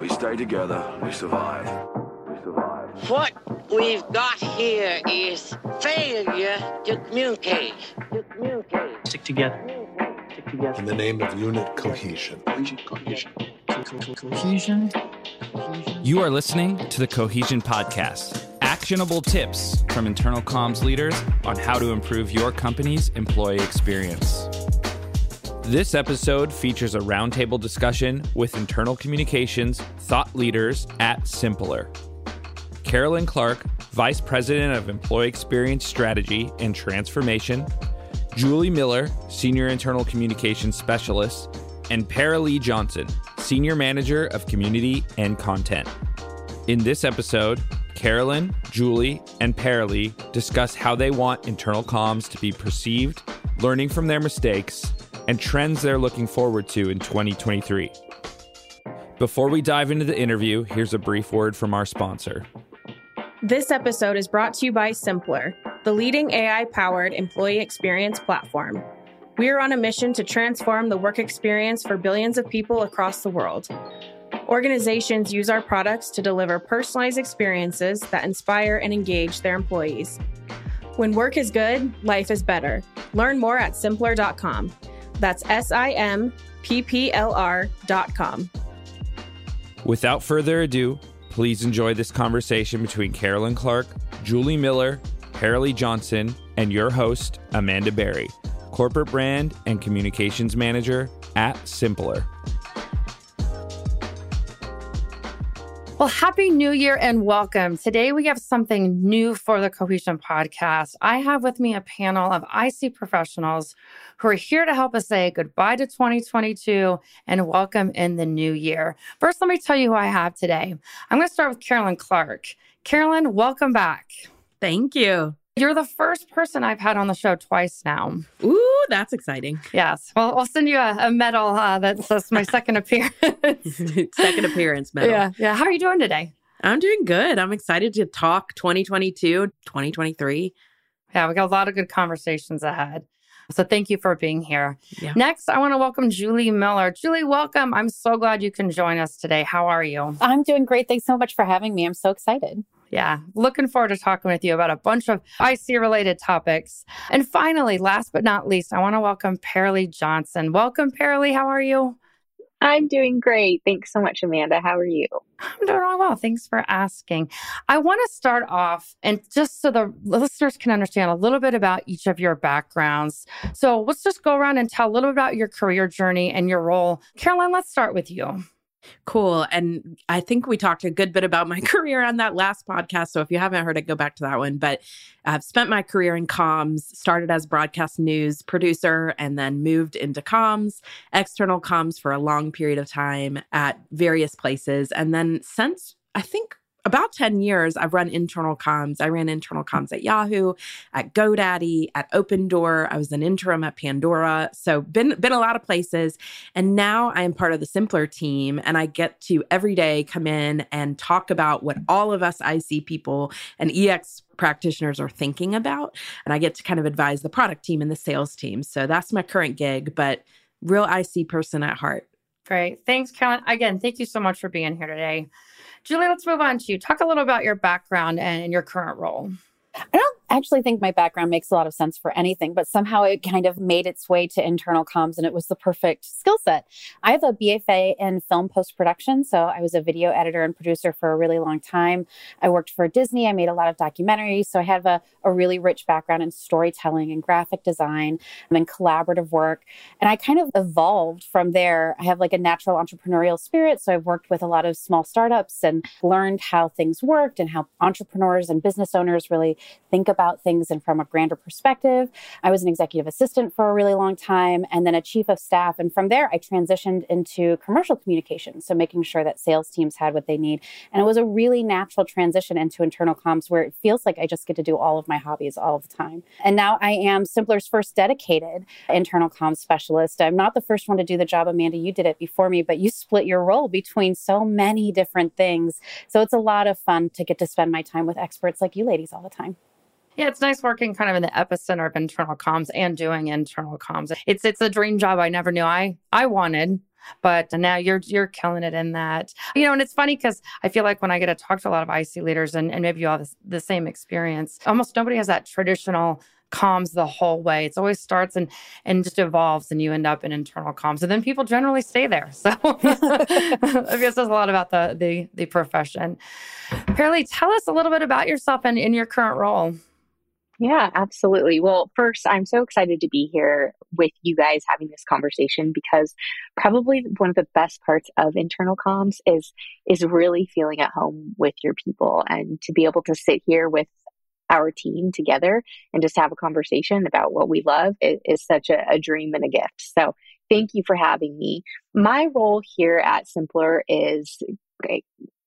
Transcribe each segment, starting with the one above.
We stay together, we survive. We survive. What we've got here is failure to communicate. To communicate. Stick together. Stick together. in the name of unit cohesion. Cohesion. Cohesion. Cohesion. You are listening to the Cohesion Podcast actionable tips from internal comms leaders on how to improve your company's employee experience. This episode features a roundtable discussion with internal communications thought leaders at Simpplr. Carolyn Clark, Vice President of Employee Experience Strategy and Transformation, Julie Miller, Senior Internal Communications Specialist, and Paralee Johnson, Senior Manager of Community and Content. In this episode, Carolyn, Julie, and Paralee discuss how they want internal comms to be perceived, learning from their mistakes, and trends they're looking forward to in 2023. Before we dive into the interview, here's a brief word from our sponsor. This episode is brought to you by Simpplr, the leading AI powered employee experience platform. We are on a mission to transform the work experience for billions of people across the world. Organizations use our products to deliver personalized experiences that inspire and engage their employees. When work is good, life is better. Learn more at simpplr.com. That's S I M P P L R dot com. Without further ado, please enjoy this conversation between Carolyn Clark, Julie Miller, Paralee Johnson, and your host, Amanda Berry, Corporate Brand and Communications Manager at Simpplr. Well, happy new year and welcome. Today we have something new for the Cohesion podcast. I have with me a panel of IC professionals who are here to help us say goodbye to 2022 and welcome in the new year. First, let me tell you who I have today. I'm going to start with Carolyn Clark. Carolyn, welcome back. Thank you. You're the first person I've had on the show twice now. Ooh, that's exciting. Yes. Well, I'll send you a, a medal uh, that's, my second appearance. second appearance medal. Yeah. Yeah. How are you doing today? I'm doing good. I'm excited to talk 2022, 2023. Yeah, we got a lot of good conversations ahead. So thank you for being here. Yeah. Next, I want to welcome Julie Miller. Julie, welcome. I'm so glad you can join us today. How are you? I'm doing great. Thanks so much for having me. I'm so excited. Yeah, looking forward to talking with you about a bunch of IC related topics. And finally, last but not least, I want to welcome Paralee Johnson. Welcome, Paralee. How are you? I'm doing great. Thanks so much, Amanda. How are you? I'm doing all well. Thanks for asking. I want to start off and just so the listeners can understand a little bit about each of your backgrounds. So let's just go around and tell a little about your career journey and your role. Carolyn, let's start with you. Cool. And I think we talked a good bit about my career on that last podcast. So if you haven't heard it, go back to that one. But I've spent my career in comms, started as broadcast news producer, and then moved into comms, external comms for a long period of time at various places. And then since I think about 10 years, I've run internal comms. I ran internal comms at Yahoo, at GoDaddy, at Opendoor. I was an interim at Pandora. So been been a lot of places. And now I am part of the Simpplr team and I get to every day come in and talk about what all of us IC people and EX practitioners are thinking about. And I get to kind of advise the product team and the sales team. So that's my current gig, but real IC person at heart. Great. Thanks, Carolyn. Again, thank you so much for being here today. Julie, let's move on to you. Talk a little about your background and your current role. I don't actually think my background makes a lot of sense for anything, but somehow it kind of made its way to internal comms and it was the perfect skill set. I have a BFA in film post production. So I was a video editor and producer for a really long time. I worked for Disney. I made a lot of documentaries. So I have a, a really rich background in storytelling and graphic design and collaborative work. And I kind of evolved from there. I have like a natural entrepreneurial spirit. So I've worked with a lot of small startups and learned how things worked and how entrepreneurs and business owners really think about things and from a grander perspective. I was an executive assistant for a really long time and then a chief of staff. And from there, I transitioned into commercial communications. So making sure that sales teams had what they need. And it was a really natural transition into internal comms where it feels like I just get to do all of my hobbies all the time. And now I am Simpplr's first dedicated internal comms specialist. I'm not the first one to do the job, Amanda. You did it before me, but you split your role between so many different things. So it's a lot of fun to get to spend my time with experts like you ladies all the time. Yeah, it's nice working kind of in the epicenter of internal comms and doing internal comms. It's it's a dream job I never knew I I wanted. but now you're you're killing it in that. You know, and it's funny because I feel like when I get to talk to a lot of IC leaders, and, and maybe you all have the same experience, almost nobody has that traditional comms the whole way. It always starts and and just evolves, and you end up in internal comms, and then people generally stay there. So I guess there's a lot about the the the profession. Paralee, tell us a little bit about yourself and in your current role. Yeah, absolutely. Well, first, I'm so excited to be here with you guys having this conversation because probably one of the best parts of internal comms is is really feeling at home with your people and to be able to sit here with our team together and just have a conversation about what we love is, is such a, a dream and a gift. So thank you for having me. My role here at Simpplr is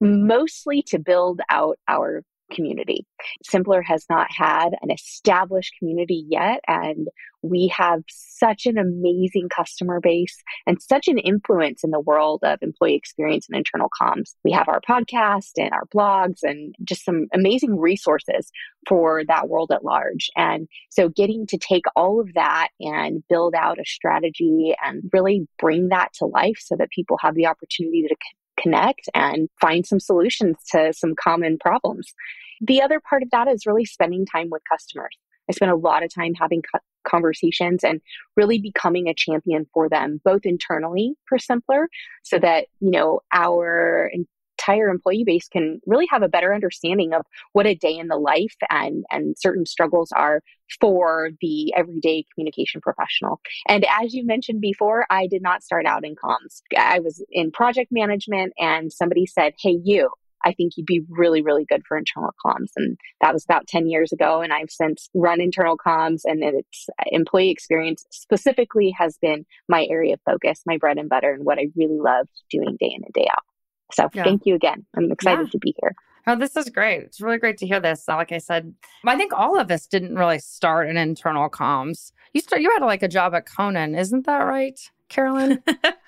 mostly to build out our community. Simpplr has not had an established community yet, and we have such an amazing customer base and such an influence in the world of employee experience and internal comms. We have our podcast and our blogs and just some amazing resources for that world at large. And so getting to take all of that and build out a strategy and really bring that to life so that people have the opportunity to connect and find some solutions to some common problems. The other part of that is really spending time with customers. I spend a lot of time having conversations and really becoming a champion for them, both internally for Simpplr, so that, you know, our entire employee base can really have a better understanding of what a day in the life and, and certain struggles are for the everyday communication professional. And as you mentioned before, I did not start out in comms. I was in project management and somebody said, Hey, you, I think you'd be really, really good for internal comms. And that was about 10 years ago. And I've since run internal comms and its employee experience specifically has been my area of focus, my bread and butter, and what I really love doing day in and day out. So yeah. thank you again. I'm excited yeah. to be here. Oh, this is great. It's really great to hear this. Like I said, I think all of us didn't really start in internal comms. You start, you had like a job at Conan, isn't that right? Carolyn?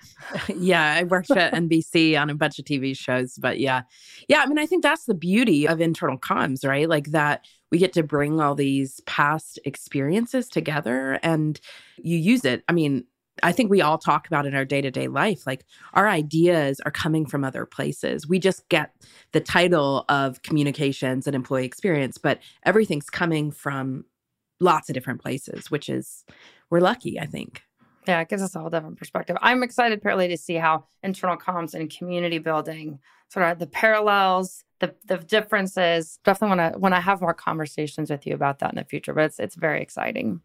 yeah, I worked at NBC on a bunch of TV shows, but yeah. Yeah, I mean, I think that's the beauty of internal comms, right? Like that we get to bring all these past experiences together and you use it. I mean, I think we all talk about in our day to day life. Like our ideas are coming from other places. We just get the title of communications and employee experience, but everything's coming from lots of different places, which is, we're lucky, I think. Yeah, it gives us a whole different perspective. I'm excited, Paralee, to see how internal comms and community building sort of the parallels, the the differences. Definitely want to when I have more conversations with you about that in the future. But it's it's very exciting.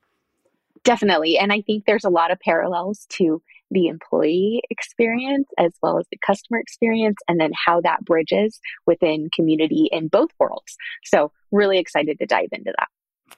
Definitely, and I think there's a lot of parallels to the employee experience as well as the customer experience, and then how that bridges within community in both worlds. So, really excited to dive into that.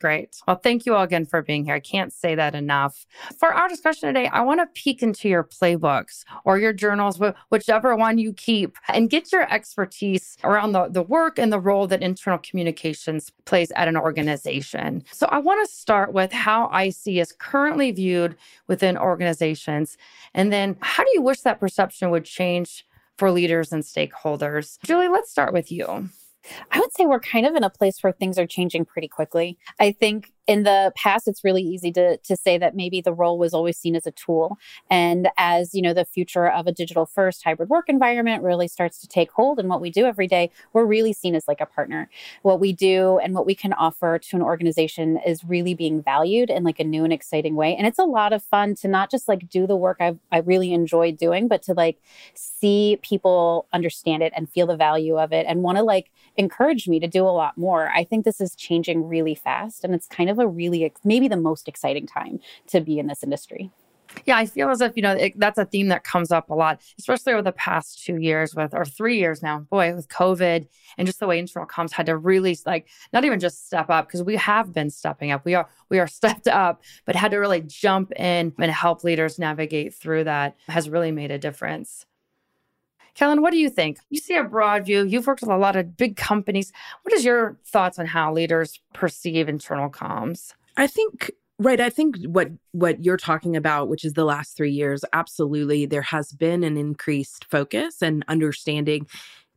Great. Well, thank you all again for being here. I can't say that enough. For our discussion today, I want to peek into your playbooks or your journals, whichever one you keep, and get your expertise around the, the work and the role that internal communications plays at an organization. So I want to start with how IC is currently viewed within organizations. And then how do you wish that perception would change for leaders and stakeholders? Julie, let's start with you. I would say we're kind of in a place where things are changing pretty quickly. I think in the past it's really easy to to say that maybe the role was always seen as a tool. And as you know the future of a digital first hybrid work environment really starts to take hold and what we do every day we're really seen as like a partner. What we do and what we can offer to an organization is really being valued in like a new and exciting way. And it's a lot of fun to not just like do the work I've, i really enjoy doing but to like see people understand it and feel the value of it and want to like encourage me to do a lot more. I think this is changing really fast and it's kind of a really, maybe the most exciting time to be in this industry. Yeah, I feel as if, you know, it, that's a theme that comes up a lot, especially over the past two years with, or three years now, boy, with COVID and just the way internal comms had to really like, not even just step up because we have been stepping up. We are, we are stepped up, but had to really jump in and help leaders navigate through that has really made a difference. Carolyn, what do you think? You see a broad view. You've worked with a lot of big companies. What is your thoughts on how leaders perceive internal comms? I think Right. I think what what you're talking about, which is the last three years, absolutely, there has been an increased focus and understanding,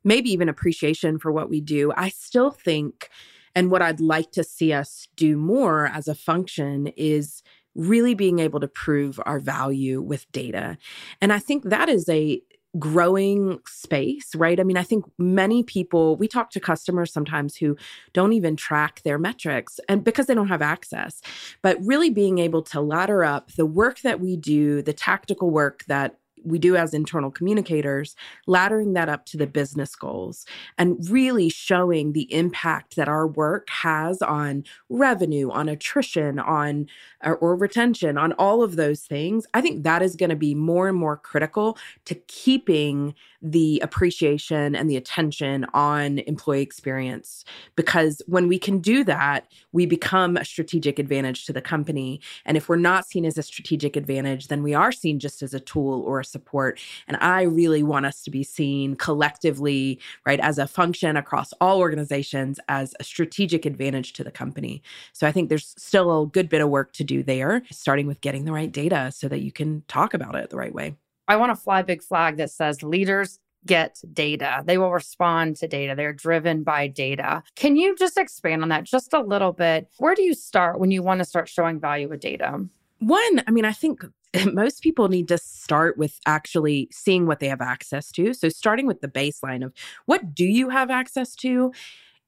maybe even appreciation for what we do. I still think, and what I'd like to see us do more as a function is really being able to prove our value with data. And I think that is a growing space, right? I mean, I think many people, we talk to customers sometimes who don't even track their metrics and because they don't have access. But really being able to ladder up the work that we do, the tactical work that we do as internal communicators, laddering that up to the business goals and really showing the impact that our work has on revenue, on attrition, on or, or retention, on all of those things. I think that is going to be more and more critical to keeping the appreciation and the attention on employee experience because when we can do that, we become a strategic advantage to the company. And if we're not seen as a strategic advantage, then we are seen just as a tool or a support. And I really want us to be seen collectively, right, as a function across all organizations as a strategic advantage to the company. So I think there's still a good bit of work to do there, starting with getting the right data so that you can talk about it the right way. I want to fly big flag that says leaders get data. They will respond to data. They're driven by data. Can you just expand on that just a little bit? Where do you start when you want to start showing value with data? One, I mean, I think most people need to start with actually seeing what they have access to. So, starting with the baseline of what do you have access to?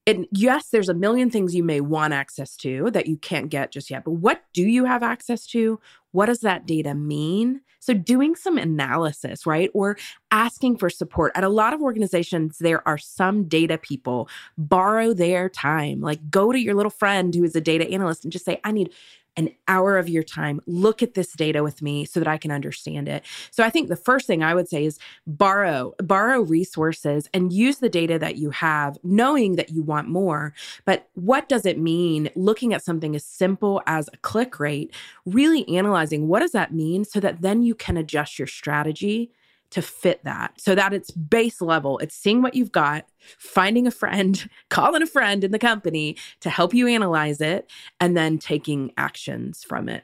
And yes, there's a million things you may want access to that you can't get just yet, but what do you have access to? What does that data mean? So, doing some analysis, right? Or asking for support. At a lot of organizations, there are some data people, borrow their time. Like, go to your little friend who is a data analyst and just say, I need an hour of your time. Look at this data with me so that I can understand it. So I think the first thing I would say is borrow, borrow resources and use the data that you have, knowing that you want more. But what does it mean looking at something as simple as a click rate, really analyzing what does that mean so that then you can adjust your strategy to fit that so that it's base level. It's seeing what you've got, finding a friend, calling a friend in the company to help you analyze it, and then taking actions from it.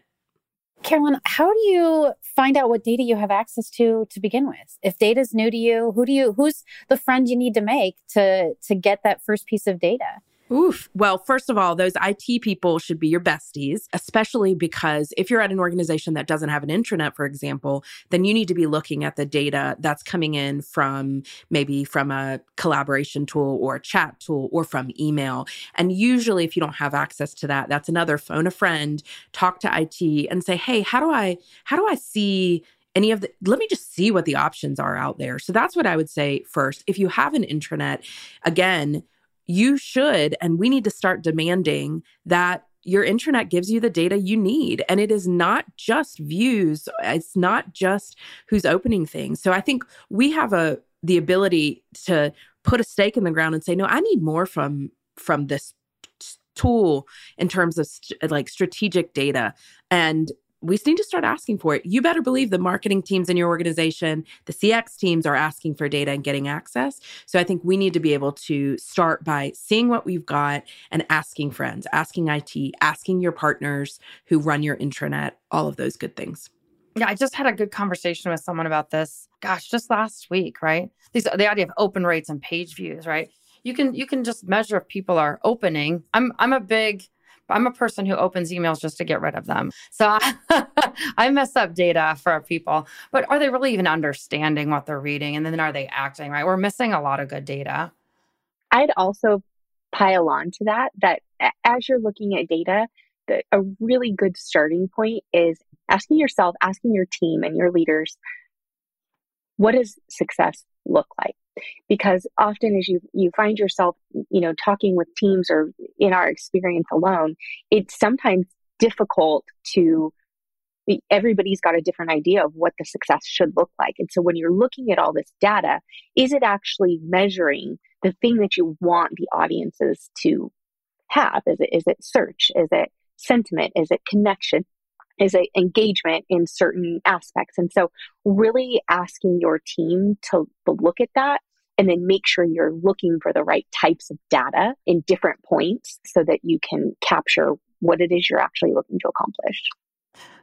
Carolyn, how do you find out what data you have access to to begin with? If data is new to you, who do you who's the friend you need to make to to get that first piece of data? Oof. Well, first of all, those IT people should be your besties, especially because if you're at an organization that doesn't have an intranet, for example, then you need to be looking at the data that's coming in from maybe from a collaboration tool or a chat tool or from email. And usually, if you don't have access to that, that's another phone a friend, talk to IT and say, hey, how do I, how do I see any of the let me just see what the options are out there so that's what i would say first if you have an intranet again you should, and we need to start demanding that your intranet gives you the data you need. And it is not just views, it's not just who's opening things. So I think we have a the ability to put a stake in the ground and say, no, I need more from from this tool in terms of st- like strategic data and we need to start asking for it. You better believe the marketing teams in your organization, the CX teams are asking for data and getting access. So I think we need to be able to start by seeing what we've got and asking friends, asking IT, asking your partners who run your intranet, all of those good things. Yeah, I just had a good conversation with someone about this. Gosh, just last week, right? These the idea of open rates and page views, right? You can you can just measure if people are opening. I'm I'm a big I'm a person who opens emails just to get rid of them. So I, I mess up data for people. But are they really even understanding what they're reading? And then are they acting right? We're missing a lot of good data. I'd also pile on to that, that as you're looking at data, the, a really good starting point is asking yourself, asking your team and your leaders, what does success look like? Because often as you you find yourself you know talking with teams or in our experience alone it's sometimes difficult to everybody's got a different idea of what the success should look like. And so when you're looking at all this data is it actually measuring the thing that you want the audiences to have? Is it is it search? Is it sentiment? Is it connection? Is a engagement in certain aspects? And so really asking your team to look at that and then make sure you're looking for the right types of data in different points so that you can capture what it is you're actually looking to accomplish.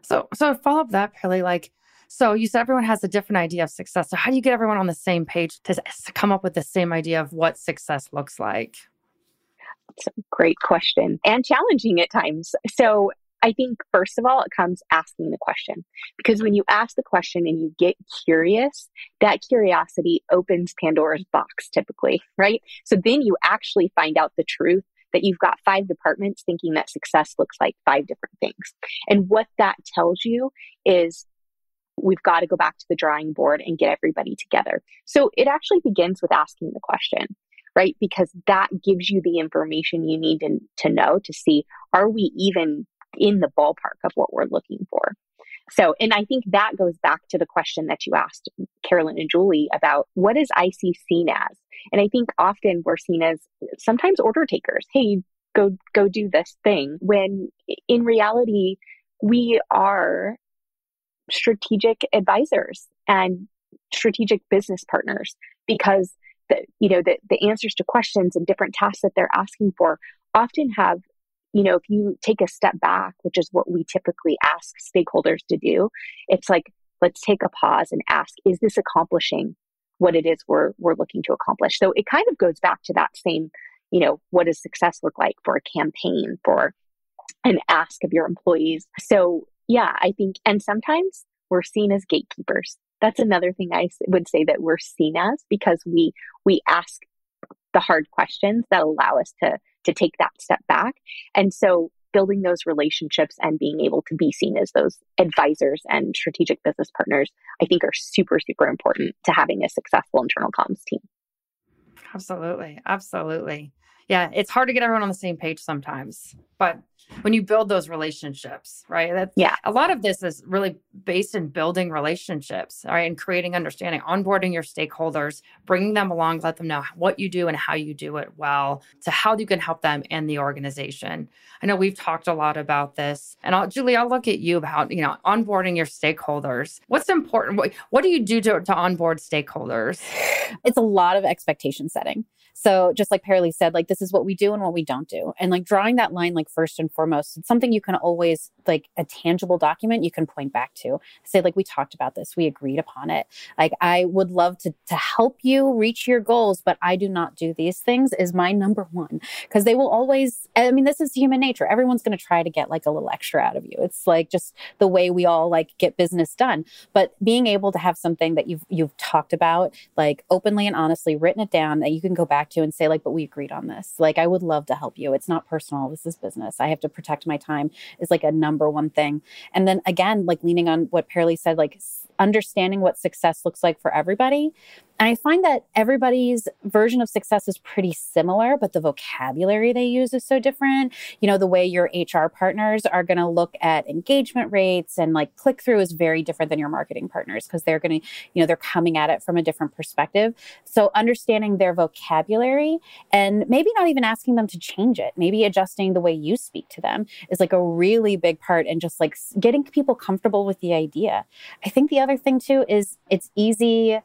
So, so follow up that, Paralee, like, so you said everyone has a different idea of success. So how do you get everyone on the same page to come up with the same idea of what success looks like? It's a great question and challenging at times. So I think, first of all, it comes asking the question. Because when you ask the question and you get curious, that curiosity opens Pandora's box typically, right? So then you actually find out the truth that you've got five departments thinking that success looks like five different things. And what that tells you is we've got to go back to the drawing board and get everybody together. So it actually begins with asking the question, right? Because that gives you the information you need to, to know to see are we even in the ballpark of what we're looking for? So, and I think that goes back to the question that you asked Carolyn and Julie about what is IC seen as? And I think often we're seen as sometimes order takers. Hey, go go do this thing. When in reality, we are strategic advisors and strategic business partners because the you know the, the answers to questions and different tasks that they're asking for often have you know if you take a step back which is what we typically ask stakeholders to do it's like let's take a pause and ask is this accomplishing what it is we're we're looking to accomplish so it kind of goes back to that same you know what does success look like for a campaign for an ask of your employees so yeah, I think, and sometimes we're seen as gatekeepers. That's another thing I would say that we're seen as because we we ask the hard questions that allow us to to take that step back. And so building those relationships and being able to be seen as those advisors and strategic business partners, I think are super, super important to having a successful internal comms team. Absolutely. Absolutely. Yeah, it's hard to get everyone on the same page sometimes, but when you build those relationships, right? That, yeah. A lot of this is really based in building relationships, right? And creating understanding, onboarding your stakeholders, bringing them along, let them know what you do and how you do it well, to how you can help them and the organization. I know we've talked a lot about this. And I'll, Julie, I'll look at you about, you know, onboarding your stakeholders. What's important? What, what do you do to, to onboard stakeholders? It's a lot of expectation setting. So just like Paralee said, like this is what we do and what we don't do. And like drawing that line, like first and foremost, it's something you can always like a tangible document you can point back to. Say, like we talked about this, we agreed upon it. Like I would love to to help you reach your goals, but I do not do these things is my number one. Because they will always, I mean, this is human nature. Everyone's gonna try to get like a little extra out of you. It's like just the way we all like get business done. But being able to have something that you've you've talked about, like openly and honestly written it down that you can go back back to and say like but we agreed on this. Like i would love to help you. It's not personal. This is business. I have to protect my time is like a number one thing. And then again like leaning on what Paralee said like understanding what success looks like for everybody and I find that everybody's version of success is pretty similar, but the vocabulary they use is so different. You know, the way your HR partners are going to look at engagement rates and like click through is very different than your marketing partners because they're going to, you know, they're coming at it from a different perspective. So understanding their vocabulary and maybe not even asking them to change it, maybe adjusting the way you speak to them is like a really big part and just like getting people comfortable with the idea. I think the other thing too is it's easy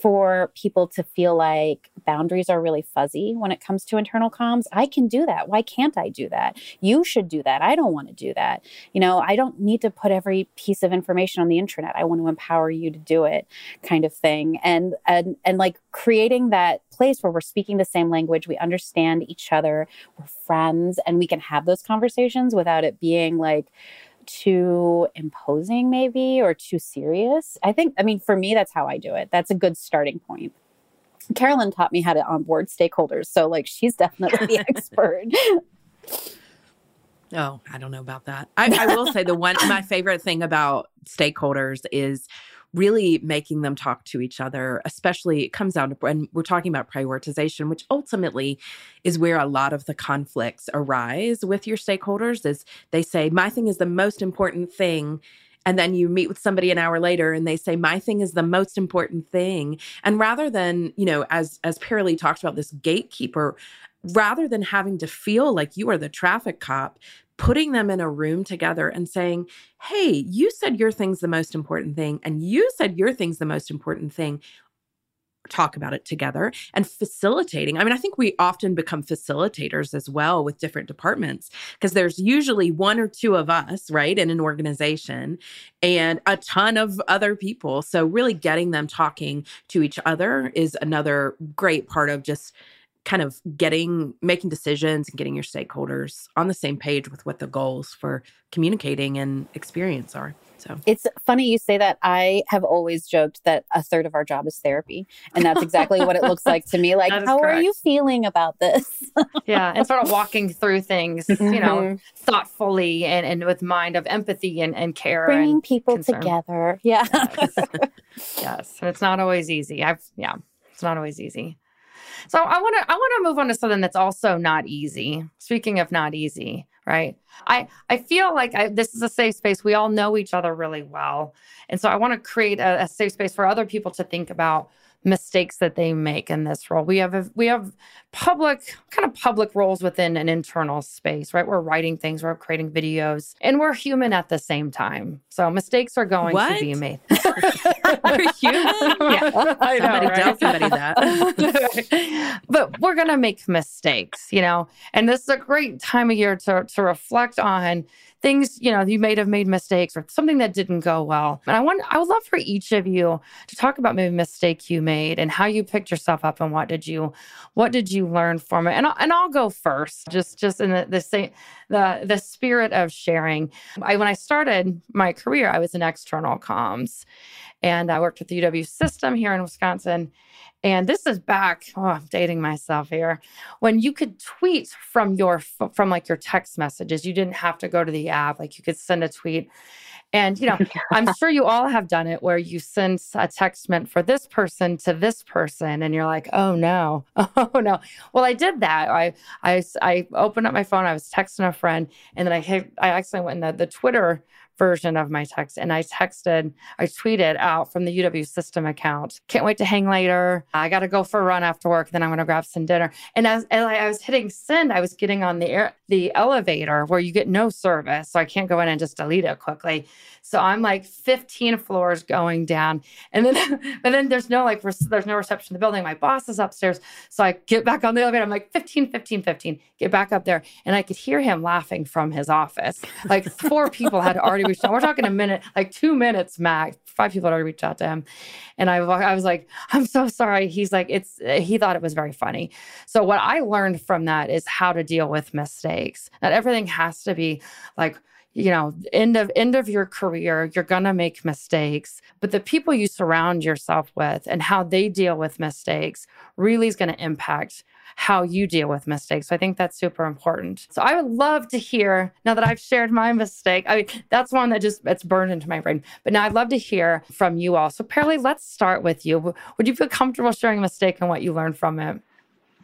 for people to feel like boundaries are really fuzzy when it comes to internal comms. I can do that. Why can't I do that? You should do that. I don't want to do that. You know, I don't need to put every piece of information on the internet. I want to empower you to do it kind of thing. And and and like creating that place where we're speaking the same language, we understand each other, we're friends and we can have those conversations without it being like too imposing, maybe, or too serious. I think, I mean, for me, that's how I do it. That's a good starting point. Carolyn taught me how to onboard stakeholders. So, like, she's definitely the expert. Oh, I don't know about that. I, I will say the one, my favorite thing about stakeholders is really making them talk to each other, especially it comes down to, and we're talking about prioritization, which ultimately is where a lot of the conflicts arise with your stakeholders is they say, my thing is the most important thing. And then you meet with somebody an hour later and they say, my thing is the most important thing. And rather than, you know, as, as Paralee talked about this gatekeeper, rather than having to feel like you are the traffic cop, putting them in a room together and saying, Hey, you said your thing's the most important thing, and you said your thing's the most important thing. Talk about it together and facilitating. I mean, I think we often become facilitators as well with different departments because there's usually one or two of us, right, in an organization and a ton of other people. So, really getting them talking to each other is another great part of just kind of getting making decisions and getting your stakeholders on the same page with what the goals for communicating and experience are. So it's funny you say that. I have always joked that a third of our job is therapy. And that's exactly what it looks like to me. Like, how correct. are you feeling about this? yeah. And sort of walking through things, you know, mm-hmm. thoughtfully and, and with mind of empathy and, and care. Bringing and people concern. together. Yeah. Yes. yes. It's not always easy. I've, yeah, it's not always easy. So I want to I want to move on to something that's also not easy. Speaking of not easy, right? I I feel like I, this is a safe space. We all know each other really well, and so I want to create a, a safe space for other people to think about mistakes that they make in this role. We have a, we have public kind of public roles within an internal space, right? We're writing things, we're creating videos, and we're human at the same time. So mistakes are going what? to be made. we're human. Yeah, I know, somebody right? tell somebody that. but we're gonna make mistakes, you know. And this is a great time of year to to reflect on things, you know, you may have made mistakes or something that didn't go well. And I want I would love for each of you to talk about maybe a mistake you made and how you picked yourself up and what did you what did you learn from it? And I'll, and I'll go first, just just in the the same the the spirit of sharing. I when I started my career, I was in external comms and I worked with the UW system here in Wisconsin. And this is back, oh, I'm dating myself here, when you could tweet from your from like your text messages. You didn't have to go to the app. Like you could send a tweet. And you know, I'm sure you all have done it where you send a text meant for this person to this person, and you're like, "Oh no, oh no." Well, I did that. I I I opened up my phone. I was texting a friend, and then I hit, I actually went in the the Twitter version of my text. And I texted, I tweeted out from the UW system account, can't wait to hang later. I got to go for a run after work. Then I'm going to grab some dinner. And as, as I was hitting send, I was getting on the air, the elevator where you get no service. So I can't go in and just delete it quickly. So I'm like 15 floors going down. And then, but then there's no like, there's no reception in the building. My boss is upstairs. So I get back on the elevator. I'm like 15, 15, 15, get back up there. And I could hear him laughing from his office. Like four people had already reached out. We're talking a minute, like two minutes max. Five people had already reached out to him. And I, I was like, I'm so sorry. He's like, it's, he thought it was very funny. So what I learned from that is how to deal with mistakes. Not everything has to be like, you know end of end of your career you're to make mistakes but the people you surround yourself with and how they deal with mistakes really is to impact how you deal with mistakes. So I think that's super important. So I would love to hear now that I've shared my mistake. I mean, that's one that just it's burned into my brain. But now I'd love to hear from you all. So Paralee, let's start with you. Would you feel comfortable sharing a mistake and what you learned from it?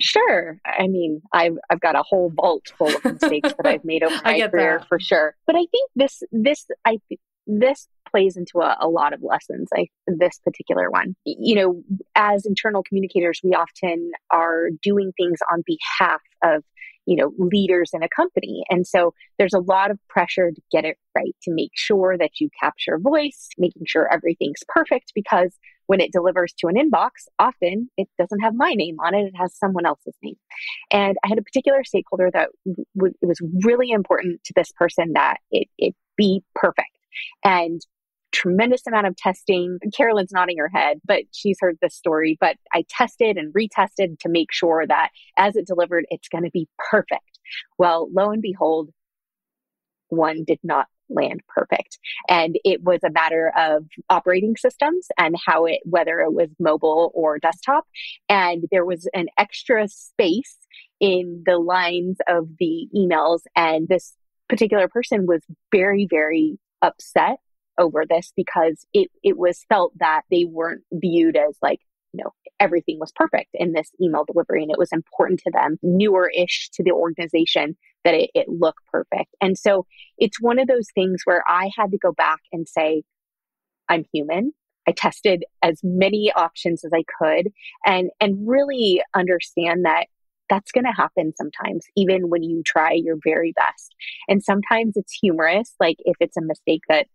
Sure. I mean, I've I've got a whole vault full of mistakes that I've made over my career that. for sure. But I think this this I this plays into a, a lot of lessons. I this particular one. You know, as internal communicators, we often are doing things on behalf of you know leaders in a company and so there's a lot of pressure to get it right to make sure that you capture voice making sure everything's perfect because when it delivers to an inbox, often it doesn't have my name on it, it has someone else's name. And I had a particular stakeholder that w- it was really important to this person that it, it be perfect. And tremendous amount of testing. Carolyn's nodding her head, but she's heard this story. But I tested and retested to make sure that as it delivered, it's going to be perfect. Well, lo and behold, one did not land perfect. And it was a matter of operating systems and how it, whether it was mobile or desktop. And there was an extra space in the lines of the emails. And this particular person was very, very upset over this because it, it was felt that they weren't viewed as like you know everything was perfect in this email delivery and it was important to them newer ish to the organization that it, it looked perfect. And so it's one of those things where i had to go back and say i'm human. I tested as many options as i could and and really understand that that's going to happen sometimes even when you try your very best. And sometimes it's humorous like if it's a mistake that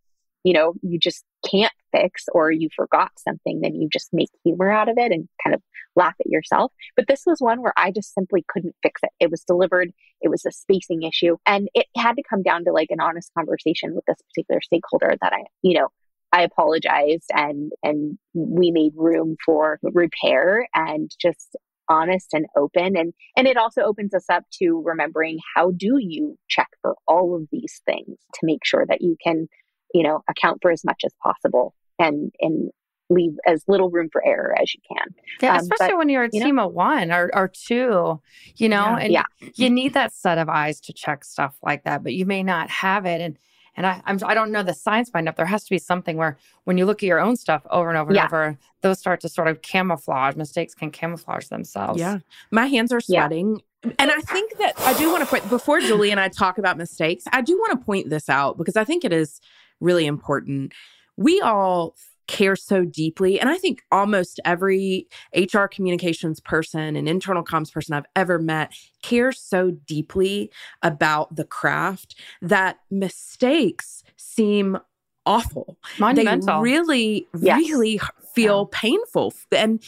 you know, you just can't fix or you forgot something, then you just make humor out of it and kind of laugh at yourself. But this was one where I just simply couldn't fix it. It was delivered, it was a spacing issue, and it had to come down to like an honest conversation with this particular stakeholder that I, you know, I apologized and and we made room for repair and just honest and open and and it also opens us up to remembering how do you check for all of these things to make sure that you can you know account for as much as possible and and leave as little room for error as you can yeah um, especially but, when you're a team know, of one or, or two you know yeah, and yeah. you need that set of eyes to check stuff like that but you may not have it and and I, I'm, I don't know the science behind it. There has to be something where when you look at your own stuff over and over and over, those start to sort of camouflage. Mistakes can camouflage themselves. Yeah. My hands are sweating. Yeah. And I think that I do want to point, before Julie and I talk about mistakes, I do want to point this out because I think it is really important. We all care so deeply. And I think almost every HR communications person and internal comms person I've ever met cares so deeply about the craft that mistakes seem awful. Monumental. They really, yes. really feel yeah. painful. And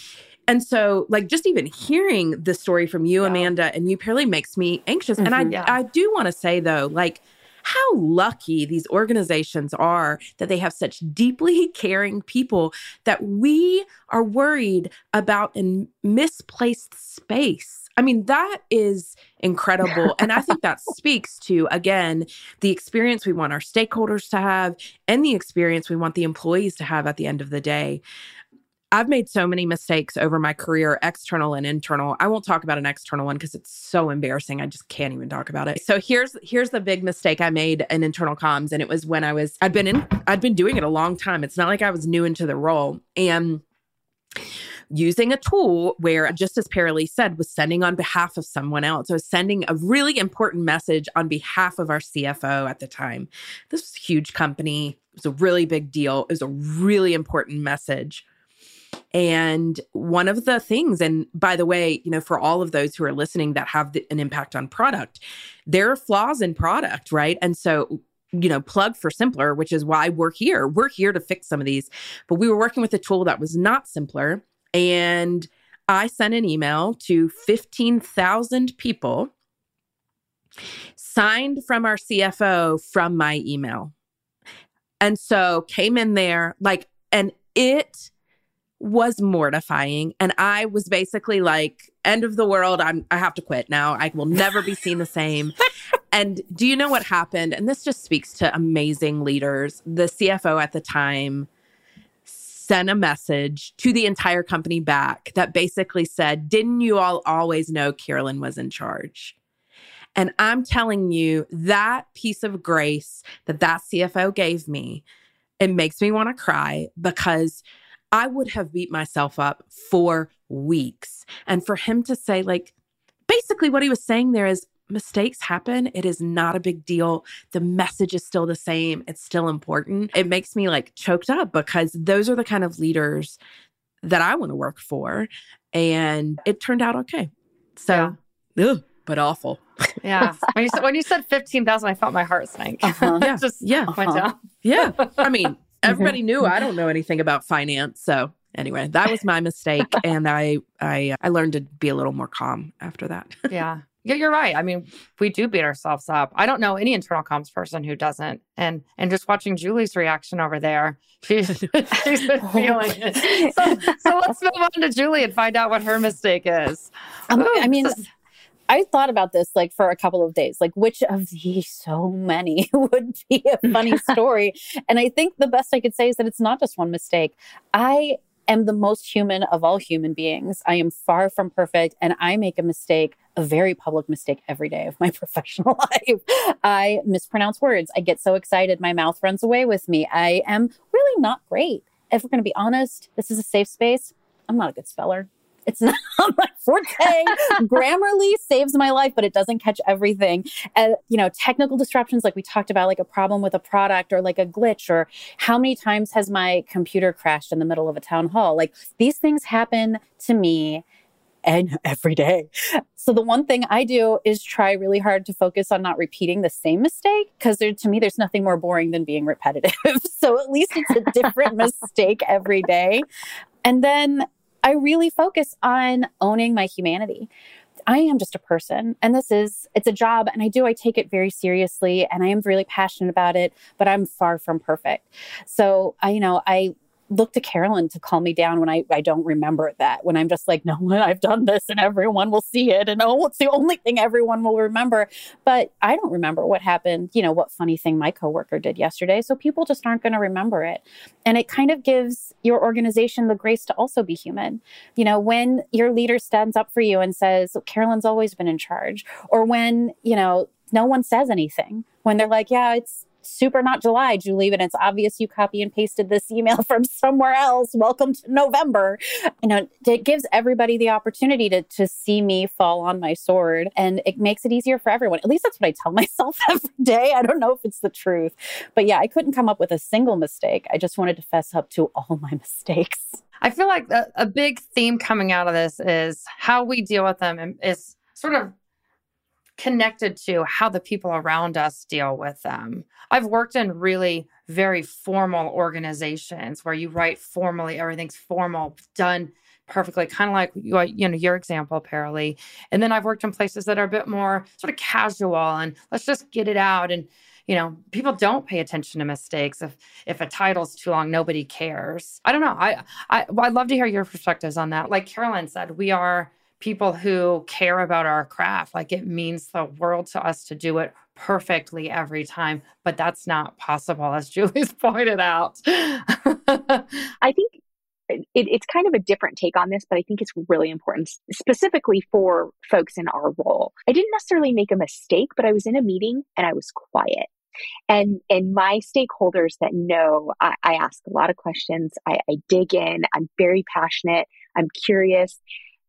and so, like, just even hearing the story from you, yeah. Amanda, and you, Paralee, makes me anxious. Mm-hmm, and I, yeah. I do want to say though, like, how lucky these organizations are that they have such deeply caring people that we are worried about in misplaced space. I mean, that is incredible. and I think that speaks to, again, the experience we want our stakeholders to have and the experience we want the employees to have at the end of the day. I've made so many mistakes over my career, external and internal. I won't talk about an external one because it's so embarrassing. I just can't even talk about it. So here's here's the big mistake I made in internal comms and it was when I was I'd been in I'd been doing it a long time. It's not like I was new into the role and using a tool where just as Paralee said was sending on behalf of someone else. Was sending a really important message on behalf of our CFO at the time. This was a huge company. It was a really big deal. It was a really important message. And one of the things, and by the way, you know, for all of those who are listening that have the, an impact on product, there are flaws in product, right? And so, you know, plug for Simpplr, which is why we're here. We're here to fix some of these. But we were working with a tool that was not Simpplr. And I sent an email to 15,000 people signed from our CFO from my email. And so came in there like, and it was mortifying. And I was basically like, end of the world. I'm, I have to quit now. I will never be seen the same. and do you know what happened? And this just speaks to amazing leaders. The CFO at the time sent a message to the entire company back that basically said, Didn't you all always know Carolyn was in charge? And I'm telling you, that piece of grace that that CFO gave me, it makes me want to cry because I would have beat myself up for weeks. And for him to say, like, basically what he was saying there is mistakes happen. It is not a big deal. The message is still the same. It's still important. It makes me like choked up because those are the kind of leaders that I want to work for. And it turned out okay. So, yeah. ugh, but awful. yeah. When you said, when you said 15,000, I felt my heart sink. Uh-huh. yeah. Just yeah. went down. Yeah. I mean, everybody knew I don't know anything about finance. So anyway, that was my mistake. and I, I, I learned to be a little more calm after that. yeah. Yeah, you're right. I mean, we do beat ourselves up. I don't know any internal comms person who doesn't. And and just watching Julie's reaction over there, she's, she's been feeling it. So, so let's move on to Julie and find out what her mistake is. Um, I mean, I thought about this like for a couple of days, like which of these so many would be a funny story. and I think the best I could say is that it's not just one mistake. I am the most human of all human beings. I am far from perfect and I make a mistake, a very public mistake every day of my professional life. I mispronounce words. I get so excited, my mouth runs away with me. I am really not great. If we're going to be honest, this is a safe space. I'm not a good speller. It's not my forte. Grammarly saves my life, but it doesn't catch everything. And, you know, technical disruptions, like we talked about, like a problem with a product or like a glitch, or how many times has my computer crashed in the middle of a town hall? Like these things happen to me and every day. So the one thing I do is try really hard to focus on not repeating the same mistake because to me there's nothing more boring than being repetitive. so at least it's a different mistake every day. And then I really focus on owning my humanity. I am just a person and this is it's a job and I do I take it very seriously and I am really passionate about it but I'm far from perfect. So I you know I look to Carolyn to calm me down when I, I don't remember that, when I'm just like, no, I've done this and everyone will see it. And oh, it's the only thing everyone will remember. But I don't remember what happened, you know, what funny thing my coworker did yesterday. So people just aren't going to remember it. And it kind of gives your organization the grace to also be human. You know, when your leader stands up for you and says, Carolyn's always been in charge, or when, you know, no one says anything, when they're like, yeah, it's super not July, Julie, but it's obvious you copy and pasted this email from somewhere else. Welcome to November. You know, it gives everybody the opportunity to, to see me fall on my sword and it makes it easier for everyone. At least that's what I tell myself every day. I don't know if it's the truth, but yeah, I couldn't come up with a single mistake. I just wanted to fess up to all my mistakes. I feel like a, a big theme coming out of this is how we deal with them is sort of connected to how the people around us deal with them. I've worked in really very formal organizations where you write formally, everything's formal, done perfectly, kind of like you, uh, you know your example, Paralee. And then I've worked in places that are a bit more sort of casual and let's just get it out. And you know, people don't pay attention to mistakes. If if a title's too long, nobody cares. I don't know. I I I'd love to hear your perspectives on that. Like Carolyn said, we are people who care about our craft. Like it means the world to us to do it perfectly every time, but that's not possible, as Julie's pointed out. I think it, it's kind of a different take on this, but I think it's really important, specifically for folks in our role. I didn't necessarily make a mistake, but I was in a meeting and I was quiet. And and my stakeholders that know, I, I ask a lot of questions. I, I dig in. I'm very passionate. I'm curious.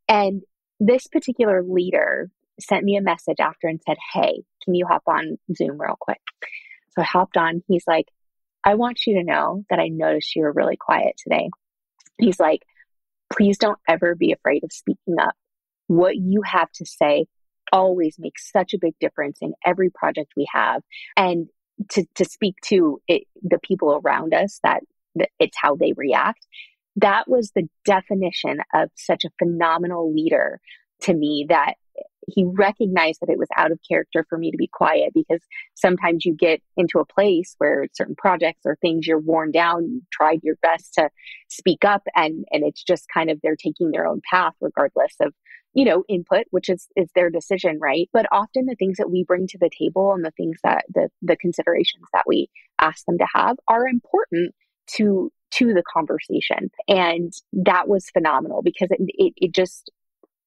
And this particular leader sent me a message after and said, Hey, can you hop on Zoom real quick? So I hopped on. He's like, I want you to know that I noticed you were really quiet today. He's like, please don't ever be afraid of speaking up. What you have to say always makes such a big difference in every project we have. And to, to speak to it, the people around us that, that it's how they react that was the definition of such a phenomenal leader to me that he recognized that it was out of character for me to be quiet because sometimes you get into a place where certain projects or things you're worn down you tried your best to speak up and and it's just kind of they're taking their own path regardless of you know input which is is their decision right? But often the things that we bring to the table and the things that the the considerations that we ask them to have are important to to the conversation. And that was phenomenal because it, it, it just,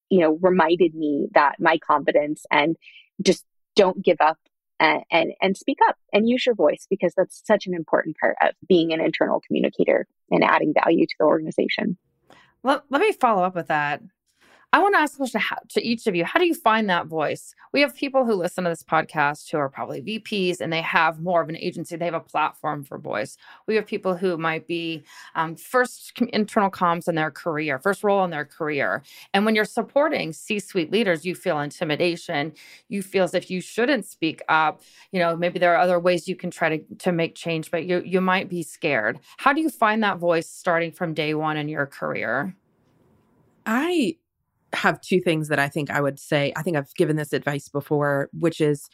you know, reminded me that my confidence and just don't give up and, and, and speak up and use your voice because that's such an important part of being an internal communicator and adding value to the organization. Let, let me follow up with that. I want to ask a question to each of you. How do you find that voice? We have people who listen to this podcast who are probably VPs and they have more of an agency. They have a platform for voice. We have people who might be um, first internal comms in their career, first role in their career. And when you're supporting C suite leaders, you feel intimidation. You feel as if you shouldn't speak up. You know, maybe there are other ways you can try to, to make change, but you, you might be scared. How do you find that voice starting from day one in your career? I have two things that I think I would say. I think I've given this advice before, which is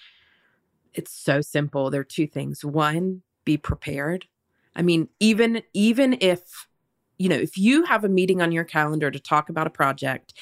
it's so simple. There are two things. One, be prepared. I mean, even even if you know, if you have a meeting on your calendar to talk about a project